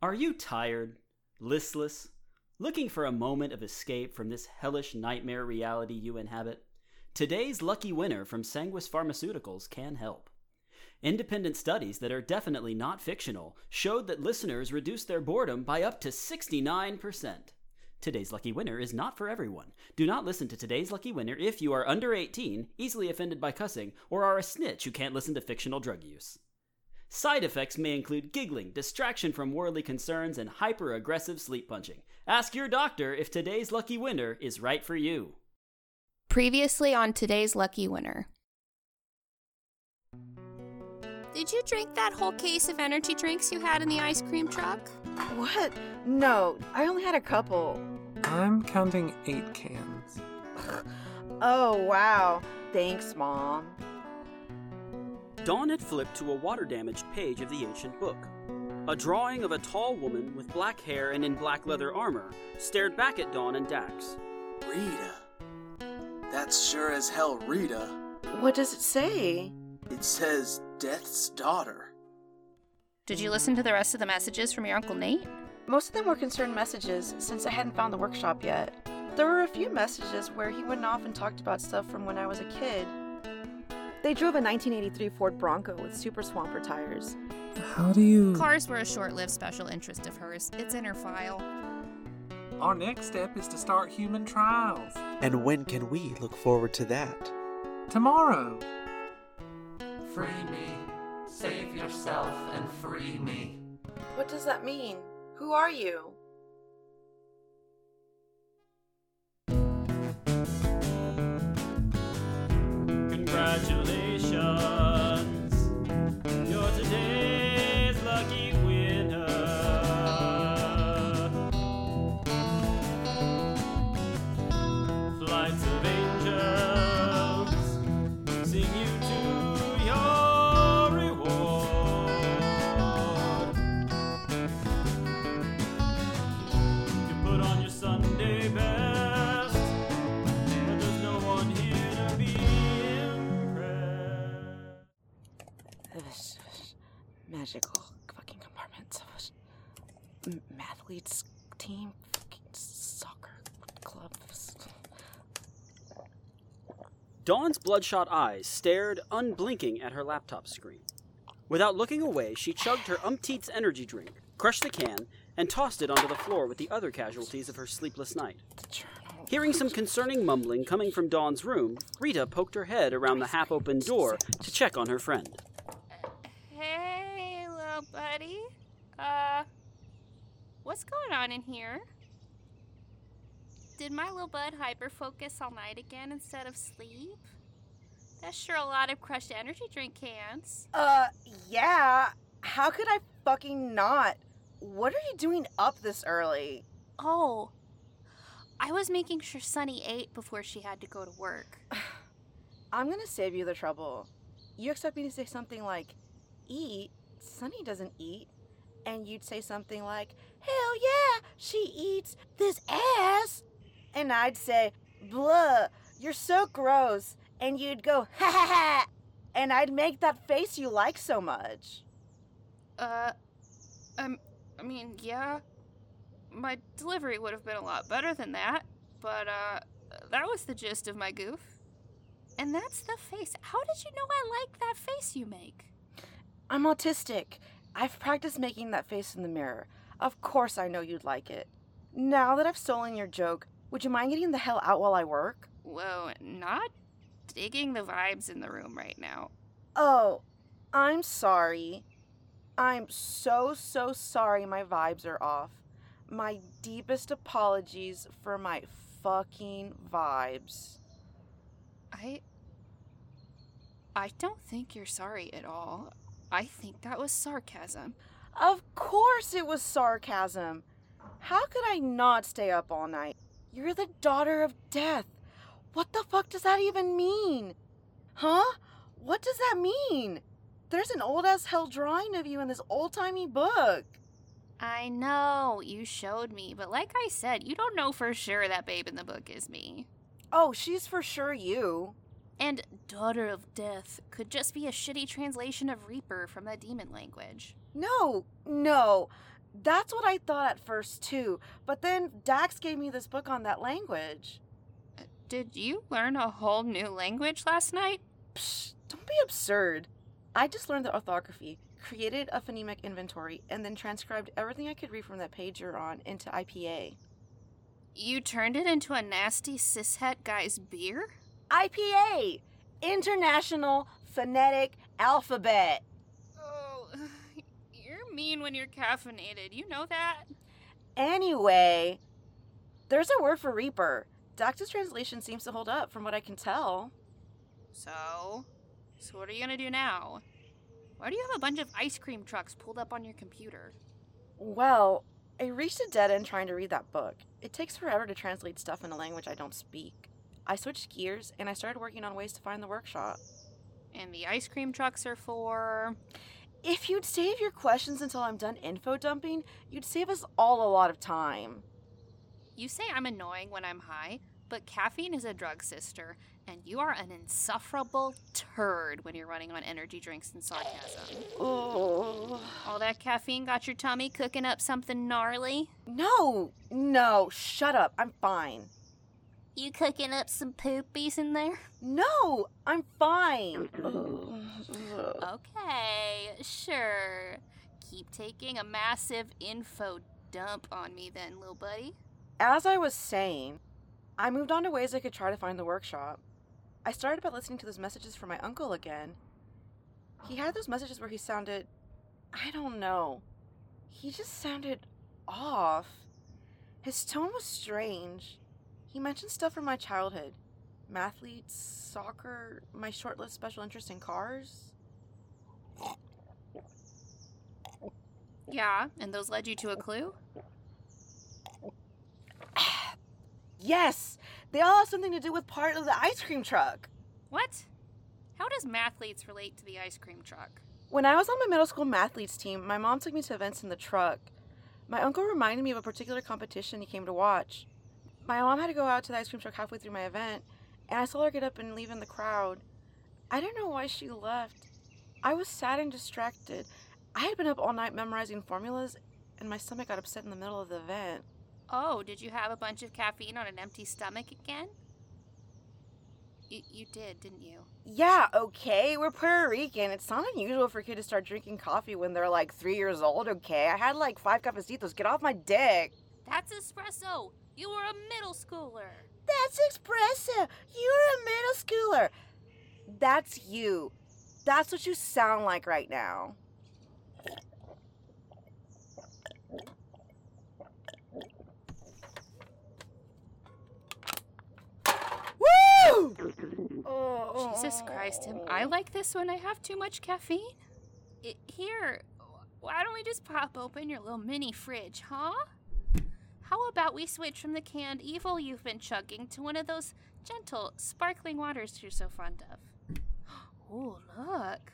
Are you tired, listless, looking for a moment of escape from this hellish nightmare reality you inhabit? Today's lucky winner from Sanguis Pharmaceuticals can help. Independent studies that are definitely not fictional showed that listeners reduced their boredom by up to 69%. Today's lucky winner is not for everyone. Do not listen to today's lucky winner if you are under 18, easily offended by cussing, or are a snitch who can't listen to fictional drug use. Side effects may include giggling, distraction from worldly concerns, and hyper aggressive sleep punching. Ask your doctor if today's lucky winner is right for you. Previously on today's lucky winner. Did you drink that whole case of energy drinks you had in the ice cream truck? What? No, I only had a couple. I'm counting eight cans. Oh, wow. Thanks, Mom. Dawn had flipped to a water damaged page of the ancient book. A drawing of a tall woman with black hair and in black leather armor stared back at Dawn and Dax. Rita. That's sure as hell Rita. What does it say? It says Death's daughter. Did you listen to the rest of the messages from your Uncle Nate? Most of them were concerned messages since I hadn't found the workshop yet. There were a few messages where he went off and talked about stuff from when I was a kid. They drove a 1983 Ford Bronco with super swamper tires. How do you. Cars were a short lived special interest of hers. It's in her file. Our next step is to start human trials. And when can we look forward to that? Tomorrow. Free me. Save yourself and free me. What does that mean? Who are you? Congratulations, bloodshot eyes stared unblinking at her laptop screen. Without looking away, she chugged her umpteenth energy drink, crushed the can, and tossed it onto the floor with the other casualties of her sleepless night. Hearing some concerning mumbling coming from Dawn's room, Rita poked her head around the half open door to check on her friend. Hey, little buddy. Uh, what's going on in here? Did my little bud hyper focus all night again instead of sleep? That's sure a lot of crushed energy drink cans. Uh, yeah. How could I fucking not? What are you doing up this early? Oh, I was making sure Sunny ate before she had to go to work. I'm gonna save you the trouble. You expect me to say something like, eat? Sunny doesn't eat. And you'd say something like, hell yeah, she eats this ass. And I'd say, blah, you're so gross. And you'd go, ha ha ha. And I'd make that face you like so much. Uh, um, I mean, yeah, my delivery would have been a lot better than that, but uh, that was the gist of my goof. And that's the face. How did you know I like that face you make? I'm autistic. I've practiced making that face in the mirror. Of course I know you'd like it. Now that I've stolen your joke, would you mind getting the hell out while I work? Whoa, not digging the vibes in the room right now. Oh, I'm sorry. I'm so, so sorry my vibes are off. My deepest apologies for my fucking vibes. I. I don't think you're sorry at all. I think that was sarcasm. Of course it was sarcasm. How could I not stay up all night? You're the daughter of death. What the fuck does that even mean? Huh? What does that mean? There's an old as hell drawing of you in this old timey book. I know, you showed me, but like I said, you don't know for sure that babe in the book is me. Oh, she's for sure you. And Daughter of Death could just be a shitty translation of Reaper from the demon language. No, no. That's what I thought at first, too. But then Dax gave me this book on that language. Did you learn a whole new language last night? Psh, don't be absurd. I just learned the orthography, created a phonemic inventory, and then transcribed everything I could read from that page you're on into IPA. You turned it into a nasty cishet guy's beer? IPA! International Phonetic Alphabet. Oh, you're mean when you're caffeinated. You know that? Anyway, there's a word for Reaper. Dax's translation seems to hold up from what I can tell. So? So what are you gonna do now? Why do you have a bunch of ice cream trucks pulled up on your computer? Well, I reached a dead end trying to read that book. It takes forever to translate stuff in a language I don't speak. I switched gears and I started working on ways to find the workshop. And the ice cream trucks are for. If you'd save your questions until I'm done info dumping, you'd save us all a lot of time. You say I'm annoying when I'm high, but caffeine is a drug sister, and you are an insufferable turd when you're running on energy drinks and sarcasm. Oh. All that caffeine got your tummy cooking up something gnarly? No, no, shut up. I'm fine. You cooking up some poopies in there? No, I'm fine. Okay, sure. Keep taking a massive info dump on me then, little buddy. As I was saying, I moved on to ways I could try to find the workshop. I started by listening to those messages from my uncle again. He had those messages where he sounded. I don't know. He just sounded off. His tone was strange. He mentioned stuff from my childhood mathletes, soccer, my short lived special interest in cars. Yeah, and those led you to a clue? Yes! They all have something to do with part of the ice cream truck. What? How does mathletes relate to the ice cream truck? When I was on my middle school mathletes team, my mom took me to events in the truck. My uncle reminded me of a particular competition he came to watch. My mom had to go out to the ice cream truck halfway through my event, and I saw her get up and leave in the crowd. I don't know why she left. I was sad and distracted. I had been up all night memorizing formulas, and my stomach got upset in the middle of the event. Oh, did you have a bunch of caffeine on an empty stomach again? You, you did, didn't you? Yeah, okay, we're Puerto Rican. It's not unusual for a kid to start drinking coffee when they're like three years old, okay? I had like five cafecitos. Get off my dick. That's espresso! You were a middle schooler! That's espresso. You're a middle schooler. That's you. That's what you sound like right now. Woo! Oh. Oh, Jesus Christ, am I oh. like this when I have too much caffeine? I, here, why don't we just pop open your little mini fridge, huh? How about we switch from the canned evil you've been chugging to one of those gentle, sparkling waters you're so fond of? Oh, look.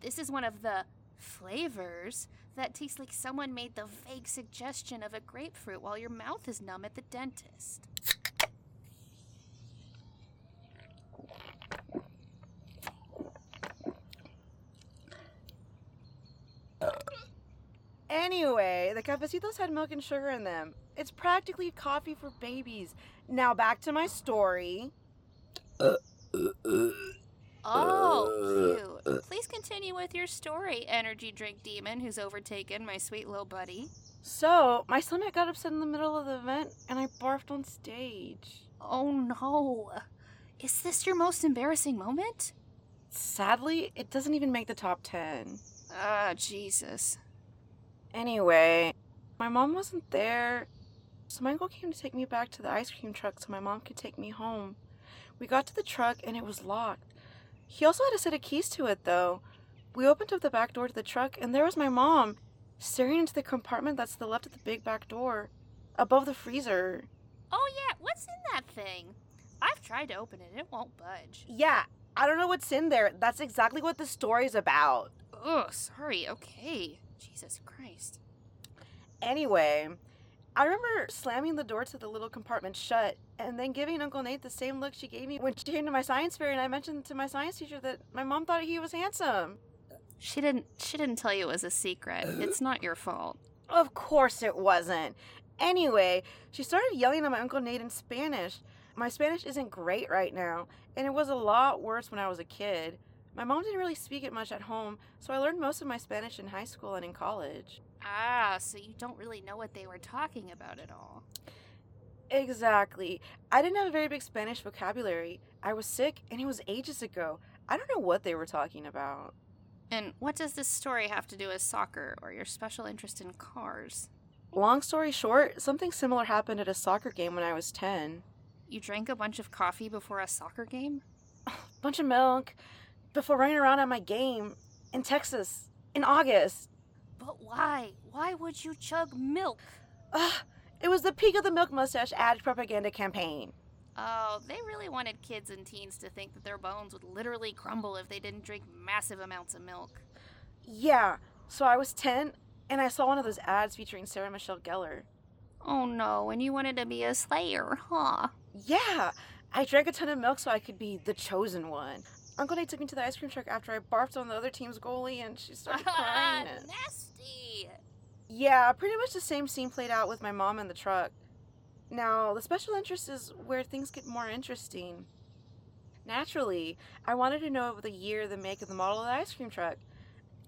This is one of the flavors that tastes like someone made the vague suggestion of a grapefruit while your mouth is numb at the dentist. Anyway, the cafecitos had milk and sugar in them. It's practically coffee for babies. Now back to my story. Oh, cute. Please continue with your story, energy drink demon who's overtaken my sweet little buddy. So, my stomach got upset in the middle of the event and I barfed on stage. Oh no. Is this your most embarrassing moment? Sadly, it doesn't even make the top 10. Ah, Jesus. Anyway, my mom wasn't there, so my uncle came to take me back to the ice cream truck so my mom could take me home. We got to the truck and it was locked. He also had a set of keys to it, though. We opened up the back door to the truck and there was my mom, staring into the compartment that's to the left of the big back door, above the freezer. Oh, yeah, what's in that thing? I've tried to open it, and it won't budge. Yeah, I don't know what's in there. That's exactly what the story's about. Ugh, sorry, okay. Jesus Christ. Anyway, I remember slamming the door to the little compartment shut and then giving Uncle Nate the same look she gave me when she came to my science fair and I mentioned to my science teacher that my mom thought he was handsome. She didn't she didn't tell you it was a secret. It's not your fault. Of course it wasn't. Anyway, she started yelling at my Uncle Nate in Spanish. My Spanish isn't great right now, and it was a lot worse when I was a kid. My mom didn't really speak it much at home, so I learned most of my Spanish in high school and in college. Ah, so you don't really know what they were talking about at all. Exactly. I didn't have a very big Spanish vocabulary. I was sick, and it was ages ago. I don't know what they were talking about. And what does this story have to do with soccer or your special interest in cars? Long story short, something similar happened at a soccer game when I was 10. You drank a bunch of coffee before a soccer game? A Bunch of milk before running around at my game in Texas in August. But why? Why would you chug milk? Ugh, it was the peak of the milk mustache ad propaganda campaign. Oh, they really wanted kids and teens to think that their bones would literally crumble if they didn't drink massive amounts of milk. Yeah, so I was 10 and I saw one of those ads featuring Sarah Michelle Gellar. Oh no, and you wanted to be a slayer, huh? Yeah, I drank a ton of milk so I could be the chosen one. Uncle Nate took me to the ice cream truck after I barfed on the other team's goalie and she started crying. and- Nasty! Yeah, pretty much the same scene played out with my mom in the truck. Now, the special interest is where things get more interesting. Naturally, I wanted to know the year, the make, and the model of the ice cream truck.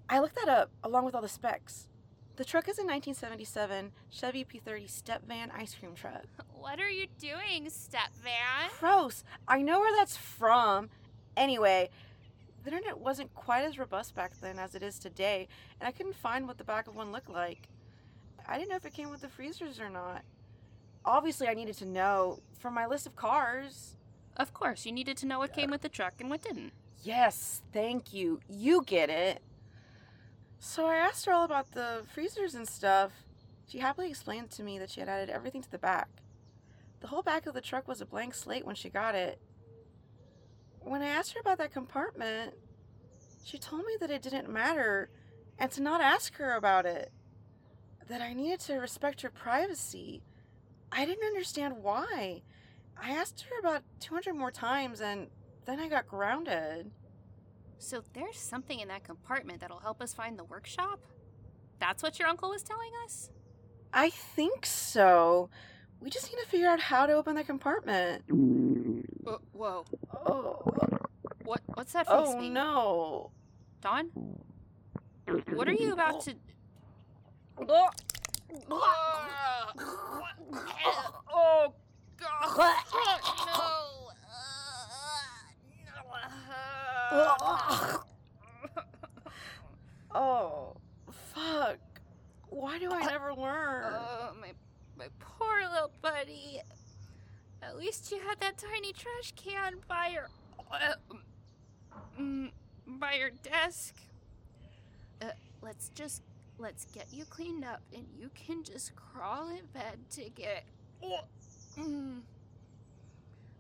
I looked that up along with all the specs. The truck is a 1977 Chevy P30 step van ice cream truck. What are you doing, step van? Gross! I know where that's from. Anyway, the internet wasn't quite as robust back then as it is today, and I couldn't find what the back of one looked like. I didn't know if it came with the freezers or not. Obviously, I needed to know from my list of cars. Of course, you needed to know what came with the truck and what didn't. Yes, thank you. You get it. So I asked her all about the freezers and stuff. She happily explained to me that she had added everything to the back. The whole back of the truck was a blank slate when she got it. When I asked her about that compartment, she told me that it didn't matter and to not ask her about it. That I needed to respect her privacy. I didn't understand why. I asked her about 200 more times and then I got grounded. So there's something in that compartment that'll help us find the workshop? That's what your uncle was telling us? I think so. We just need to figure out how to open the compartment. Uh, whoa. Oh, What what's that face oh being? no. Don? What are you about to Oh god. no. Oh, fuck. Why do I never learn? Oh, my my poor little buddy. At least you had that tiny trash can by your uh, mm, by your desk. Uh, let's just let's get you cleaned up, and you can just crawl in bed to get. Mm,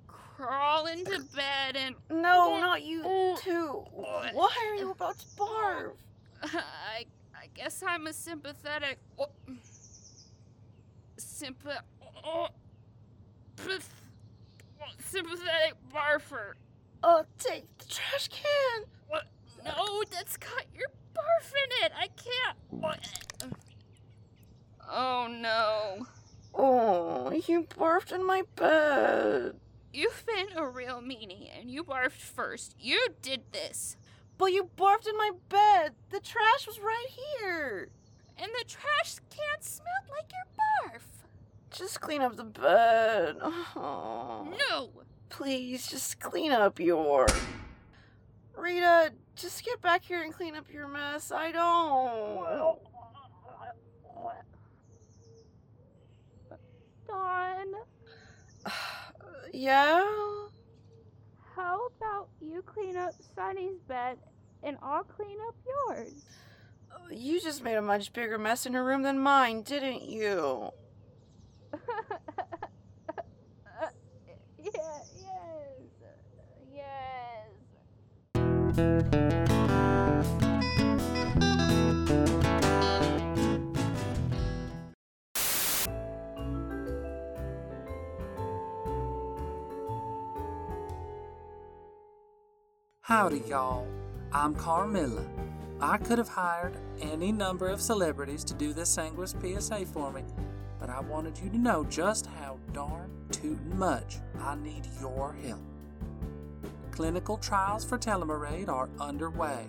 crawl into bed and No, not you Oh. too. Why are you about to barf? I I guess I'm a sympathetic oh, sympa sympathetic barfer. Oh, take the trash can. What? No, that's got your barf in it. I can't. What? Oh no. Oh, you barfed in my bed. You've been a real meanie and you barfed first. You did this. But you barfed in my bed. The trash was right here. And the trash can smelled like your barf. Just clean up the bed. Oh. No. Please, just clean up your. Rita, just get back here and clean up your mess. I don't. Dawn. Yeah? How about you clean up Sunny's bed and I'll clean up yours? You just made a much bigger mess in her room than mine, didn't you? Yes. Yes. Howdy, y'all. I'm Carmilla. I could have hired any number of celebrities to do this Sanguis PSA for me, but I wanted you to know just how darn tootin' much I need your help. Clinical trials for Telomerade are underway.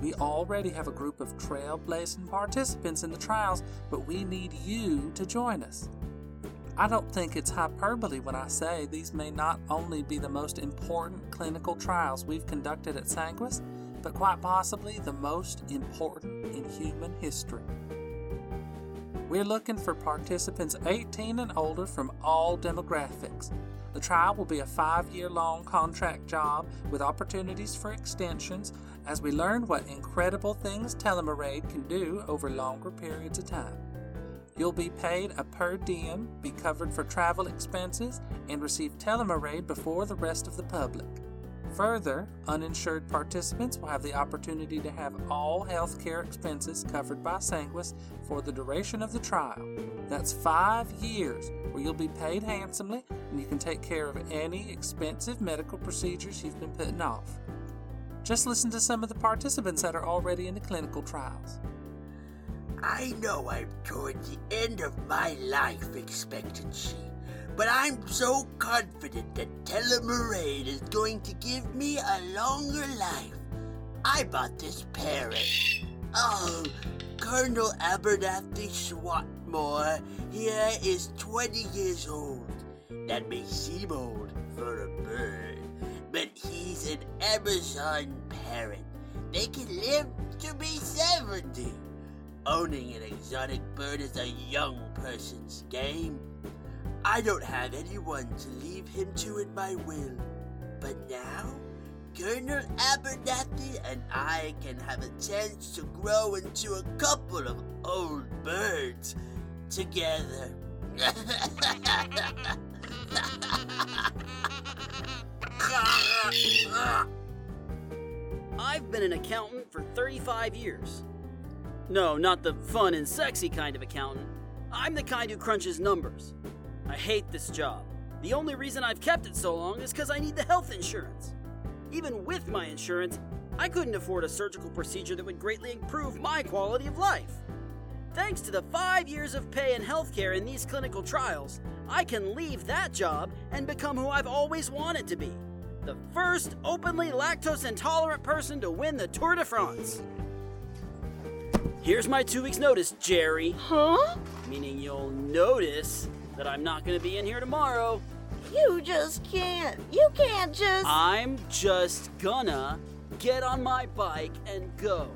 We already have a group of trailblazing participants in the trials, but we need you to join us. I don't think it's hyperbole when I say these may not only be the most important clinical trials we've conducted at Sanguis, but quite possibly the most important in human history. We're looking for participants 18 and older from all demographics. The trial will be a five year long contract job with opportunities for extensions as we learn what incredible things Telomerade can do over longer periods of time. You'll be paid a per diem, be covered for travel expenses, and receive Telomerade before the rest of the public. Further, uninsured participants will have the opportunity to have all health care expenses covered by Sanguis for the duration of the trial. That's five years where you'll be paid handsomely and you can take care of any expensive medical procedures you've been putting off. Just listen to some of the participants that are already in the clinical trials. I know I'm toward the end of my life expectancy, but I'm so confident that Telomerade is going to give me a longer life. I bought this parrot. Oh, Colonel Abernathy Swathmore here is 20 years old. That may seem old for a bird, but he's an Amazon parrot. They can live to be 70. Owning an exotic bird is a young person's game. I don't have anyone to leave him to in my will. But now, Colonel Abernathy and I can have a chance to grow into a couple of old birds together. I've been an accountant for 35 years. No, not the fun and sexy kind of accountant. I'm the kind who crunches numbers. I hate this job. The only reason I've kept it so long is because I need the health insurance. Even with my insurance, I couldn't afford a surgical procedure that would greatly improve my quality of life. Thanks to the five years of pay and healthcare in these clinical trials, I can leave that job and become who I've always wanted to be the first openly lactose intolerant person to win the Tour de France. Here's my two weeks' notice, Jerry. Huh? Meaning you'll notice that I'm not going to be in here tomorrow. You just can't. You can't just. I'm just gonna get on my bike and go.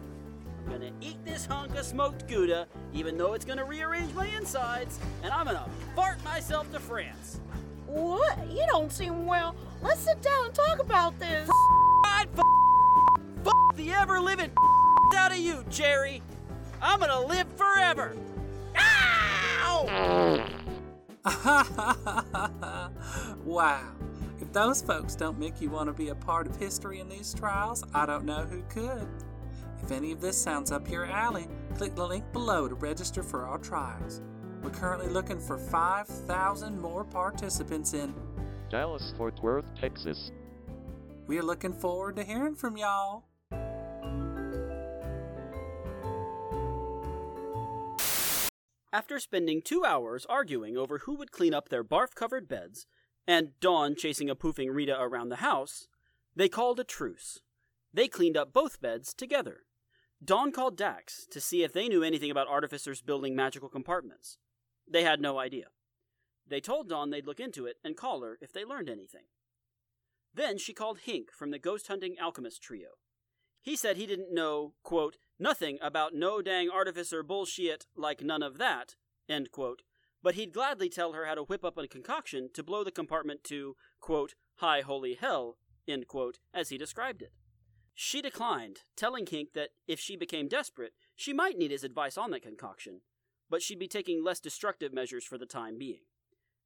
I'm gonna eat this hunk of smoked Gouda, even though it's gonna rearrange my insides, and I'm gonna fart myself to France. What? You don't seem well. Let's sit down and talk about this. I'd f- f- the ever living out of you, Jerry. I'm gonna live forever. Ow! wow. If those folks don't make you want to be a part of history in these trials, I don't know who could. If any of this sounds up your alley, click the link below to register for our trials. We're currently looking for 5,000 more participants in. Dallas Fort Worth, Texas. We're looking forward to hearing from y'all. After spending two hours arguing over who would clean up their barf covered beds, and Dawn chasing a poofing Rita around the house, they called a truce. They cleaned up both beds together. Dawn called Dax to see if they knew anything about artificers building magical compartments. They had no idea. They told Dawn they'd look into it and call her if they learned anything. Then she called Hink from the ghost hunting alchemist trio. He said he didn't know, quote, nothing about no dang artificer bullshit like none of that, end quote, but he'd gladly tell her how to whip up a concoction to blow the compartment to, quote, high holy hell, end quote, as he described it. She declined, telling Hink that if she became desperate, she might need his advice on that concoction, but she'd be taking less destructive measures for the time being.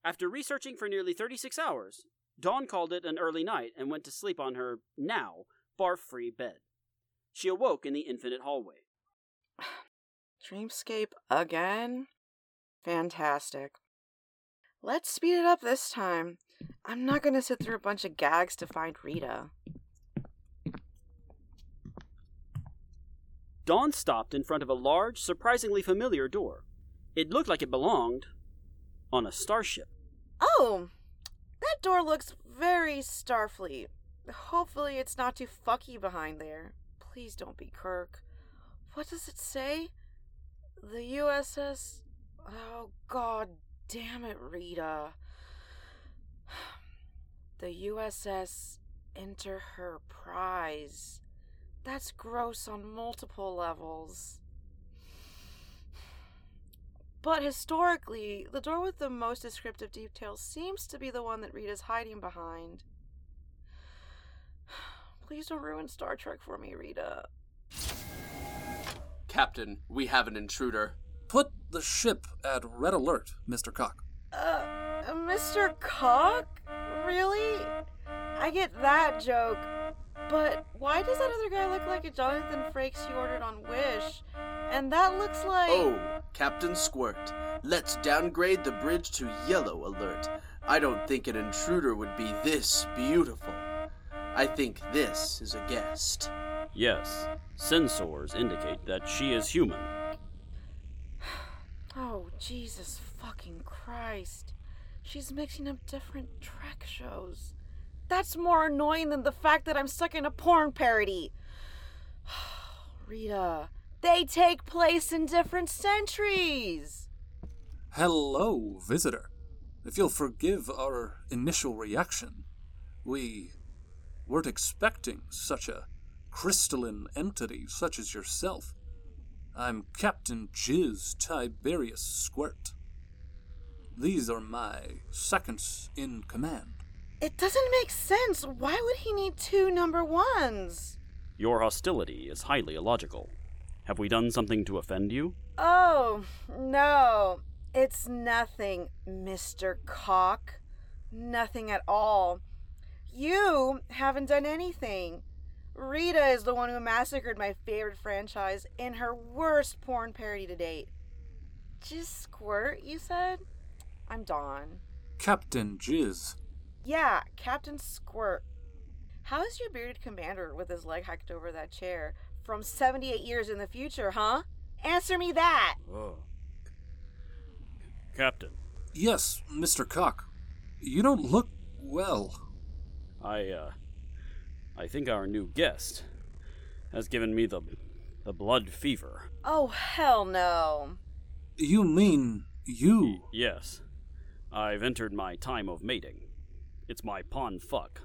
After researching for nearly 36 hours, Dawn called it an early night and went to sleep on her, now, barf free bed. She awoke in the infinite hallway. Dreamscape again? Fantastic. Let's speed it up this time. I'm not gonna sit through a bunch of gags to find Rita. Dawn stopped in front of a large, surprisingly familiar door. It looked like it belonged on a starship. Oh, that door looks very Starfleet. Hopefully, it's not too fucky behind there. Please don't be Kirk. What does it say? The USS. Oh, god damn it, Rita. The USS Enter Her Prize. That's gross on multiple levels. But historically, the door with the most descriptive details seems to be the one that Rita's hiding behind. Please don't ruin Star Trek for me, Rita. Captain, we have an intruder. Put the ship at red alert, Mr. Cock. Uh, Mr. Cock? Really? I get that joke. But why does that other guy look like a Jonathan Frakes you ordered on Wish? And that looks like. Oh, Captain Squirt. Let's downgrade the bridge to yellow alert. I don't think an intruder would be this beautiful. I think this is a guest. Yes, sensors indicate that she is human. Oh, Jesus fucking Christ. She's mixing up different Trek shows. That's more annoying than the fact that I'm stuck in a porn parody. Rita, they take place in different centuries. Hello, visitor. If you'll forgive our initial reaction, we weren't expecting such a crystalline entity such as yourself. I'm Captain Jizz Tiberius Squirt. These are my seconds in command. It doesn't make sense. Why would he need two number ones? Your hostility is highly illogical. Have we done something to offend you? Oh, no. It's nothing, Mr. Cock. Nothing at all. You haven't done anything. Rita is the one who massacred my favorite franchise in her worst porn parody to date. Just squirt, you said? I'm Dawn. Captain Jizz. Yeah, Captain Squirt. How is your bearded commander with his leg hiked over that chair from 78 years in the future, huh? Answer me that! Oh. Captain, Yes, Mr. Cock. You don't look well. I, uh. I think our new guest has given me the. the blood fever. Oh, hell no. You mean you? Yes. I've entered my time of mating. It's my pawn fuck.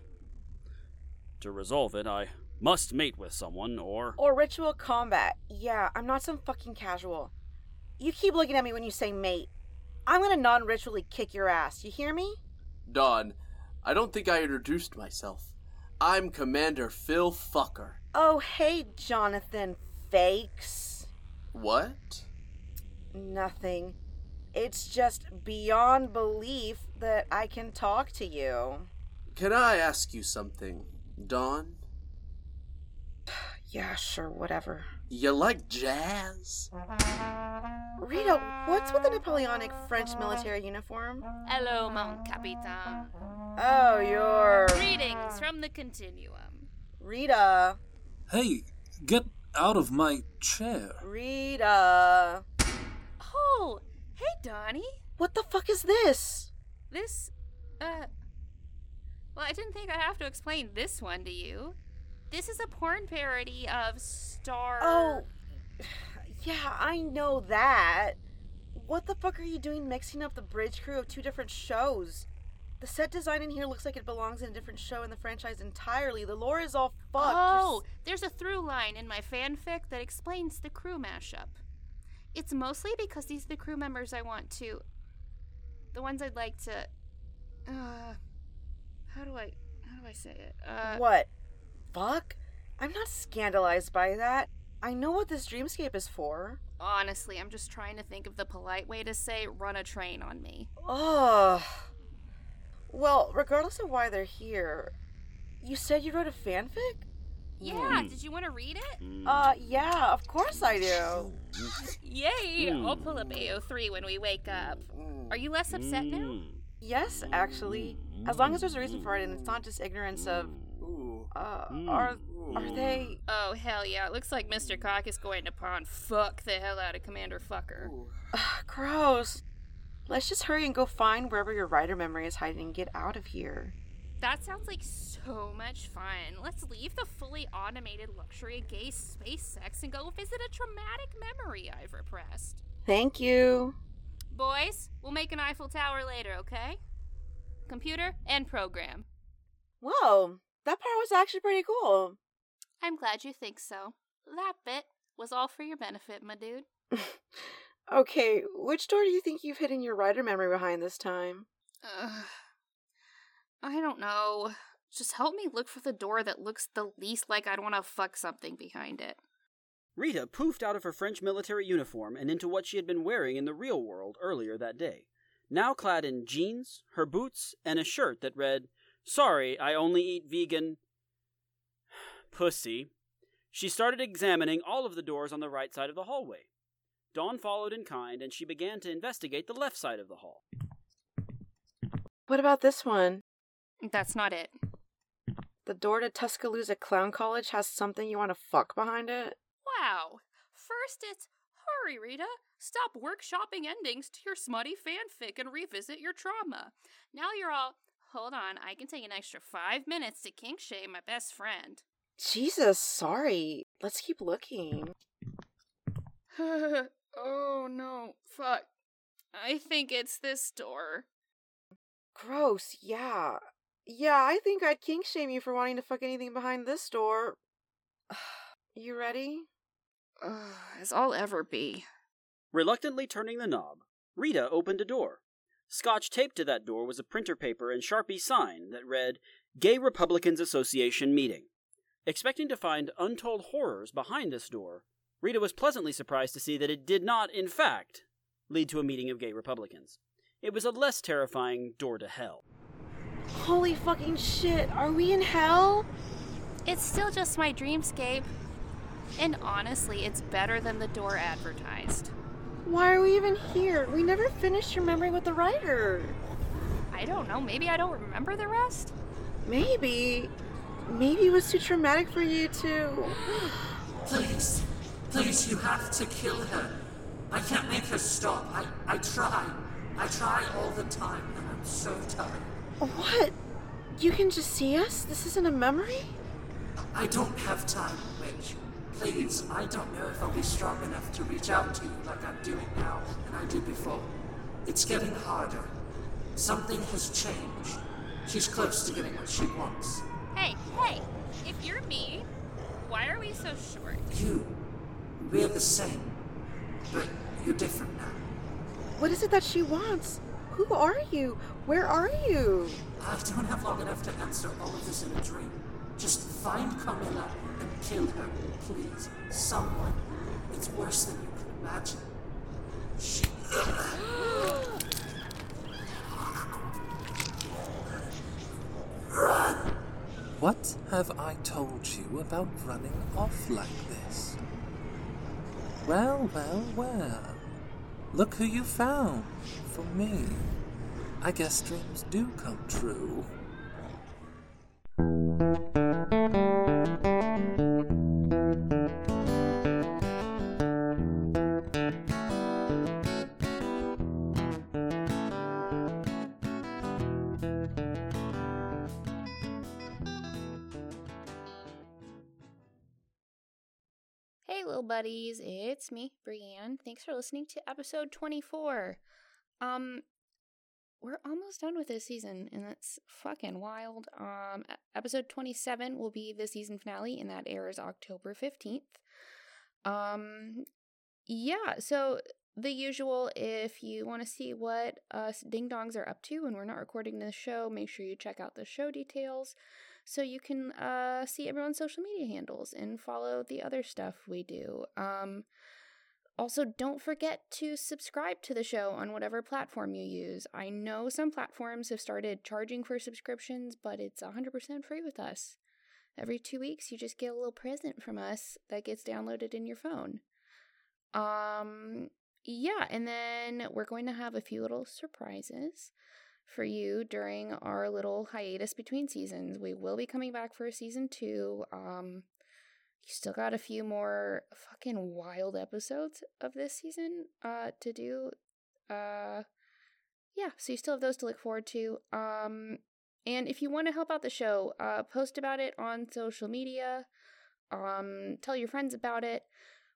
To resolve it, I must mate with someone, or. Or ritual combat. Yeah, I'm not some fucking casual. You keep looking at me when you say mate. I'm gonna non ritually kick your ass. You hear me? Dawn, I don't think I introduced myself. I'm Commander Phil Fucker. Oh, hey, Jonathan Fakes. What? Nothing. It's just beyond belief that I can talk to you. Can I ask you something, Dawn? Yeah, sure, whatever. You like jazz? Rita, what's with the Napoleonic French military uniform? Hello, mon capitaine. Oh, you're. Greetings from the continuum. Rita. Hey, get out of my chair. Rita. Oh, hey, Donnie. What the fuck is this? This, uh. Well, I didn't think I'd have to explain this one to you. This is a porn parody of Star. Oh. Yeah, I know that. What the fuck are you doing mixing up the bridge crew of two different shows? The set design in here looks like it belongs in a different show in the franchise entirely. The lore is all fucked. Oh, s- there's a through line in my fanfic that explains the crew mashup. It's mostly because these are the crew members I want to. The ones I'd like to. Uh. How do I. How do I say it? Uh. what? Fuck? I'm not scandalized by that. I know what this dreamscape is for. Honestly, I'm just trying to think of the polite way to say run a train on me. Ugh. Well, regardless of why they're here, you said you wrote a fanfic? Yeah, did you want to read it? Mm. Uh, yeah, of course I do. Yay! I'll pull up AO3 when we wake up. Are you less upset now? Mm. Yes, actually. As long as there's a reason for it and it's not just ignorance of Uh, Mm. are are they? Oh, hell yeah. It looks like Mr. Cock is going to pawn fuck the hell out of Commander Fucker. Ooh. Ugh, gross. Let's just hurry and go find wherever your writer memory is hiding and get out of here. That sounds like so much fun. Let's leave the fully automated luxury of gay space sex and go visit a traumatic memory I've repressed. Thank you. Boys, we'll make an Eiffel Tower later, okay? Computer and program. Whoa, that part was actually pretty cool. I'm glad you think so. That bit was all for your benefit, my dude. Okay, which door do you think you've hidden your writer memory behind this time? Ugh. I don't know. Just help me look for the door that looks the least like I'd want to fuck something behind it. Rita poofed out of her French military uniform and into what she had been wearing in the real world earlier that day. Now clad in jeans, her boots, and a shirt that read, Sorry, I only eat vegan. Pussy. She started examining all of the doors on the right side of the hallway. Dawn followed in kind, and she began to investigate the left side of the hall. What about this one? That's not it. The door to Tuscaloosa Clown College has something you want to fuck behind it? Wow. First it's, hurry, Rita. Stop workshopping endings to your smutty fanfic and revisit your trauma. Now you're all, hold on, I can take an extra five minutes to kink shame my best friend. Jesus, sorry. Let's keep looking. oh no, fuck. I think it's this door. Gross, yeah. Yeah, I think I'd kink shame you for wanting to fuck anything behind this door. You ready? Ugh, as I'll ever be. Reluctantly turning the knob, Rita opened a door. Scotch taped to that door was a printer paper and Sharpie sign that read Gay Republicans Association Meeting. Expecting to find untold horrors behind this door, Rita was pleasantly surprised to see that it did not, in fact, lead to a meeting of gay Republicans. It was a less terrifying door to hell. Holy fucking shit, are we in hell? It's still just my dreamscape. And honestly, it's better than the door advertised. Why are we even here? We never finished your memory with the writer. I don't know, maybe I don't remember the rest? Maybe. Maybe it was too traumatic for you to. Please, please, you have to kill her. I can't make her stop. I, I try. I try all the time, and I'm so tired. What? You can just see us? This isn't a memory? I don't have time, Rich. Please, I don't know if I'll be strong enough to reach out to you like I'm doing now and I did before. It's getting harder. Something has changed. She's close to getting what she wants. Hey, hey, if you're me, why are we so short? You, we're the same, but you're different now. What is it that she wants? Who are you? Where are you? I don't have long enough to answer all of this in a dream. Just find Carmilla and kill her, please. Someone. It's worse than you can imagine. She. Run! What have I told you about running off like this? Well, well, well. Look who you found for me. I guess dreams do come true. It's me, Brianne. Thanks for listening to episode 24. Um, we're almost done with this season, and that's fucking wild. Um, episode 27 will be the season finale, and that airs October 15th. Um, yeah, so the usual, if you want to see what us ding dongs are up to when we're not recording this show, make sure you check out the show details so you can uh, see everyone's social media handles and follow the other stuff we do. Um, also, don't forget to subscribe to the show on whatever platform you use. I know some platforms have started charging for subscriptions, but it's 100% free with us. Every two weeks, you just get a little present from us that gets downloaded in your phone. Um, yeah, and then we're going to have a few little surprises. for you during our little hiatus between seasons. We will be coming back for season two. Um, you still got a few more fucking wild episodes of this season uh, to do. Uh, yeah, so you still have those to look forward to. Um, and if you want to help out the show, uh, post about it on social media. Um, tell your friends about it.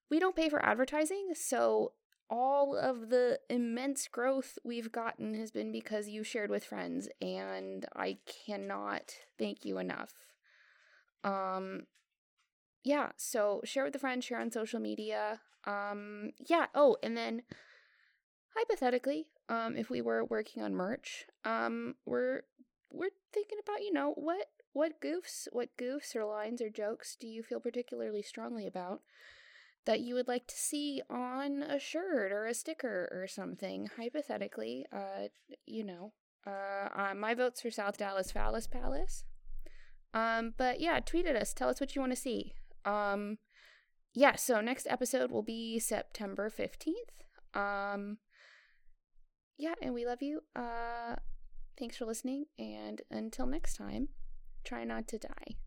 We don't pay for advertising, so all of the immense growth we've gotten has been because you shared with friends, and I cannot thank you enough. Um, yeah, so share with a friend, share on social media. Um, yeah. Oh, and then hypothetically, um, if we were working on merch, um, we're we're thinking about you know what what goofs, what goofs or lines or jokes do you feel particularly strongly about that you would like to see on a shirt or a sticker or something? Hypothetically, uh, you know, uh, uh my vote's for South Dallas Phallus Palace. Um, but yeah, tweet at us. Tell us what you want to see. Um, yeah, so next episode will be September 15th. Um, yeah, and we love you. Uh, thanks for listening, and until next time, try not to die.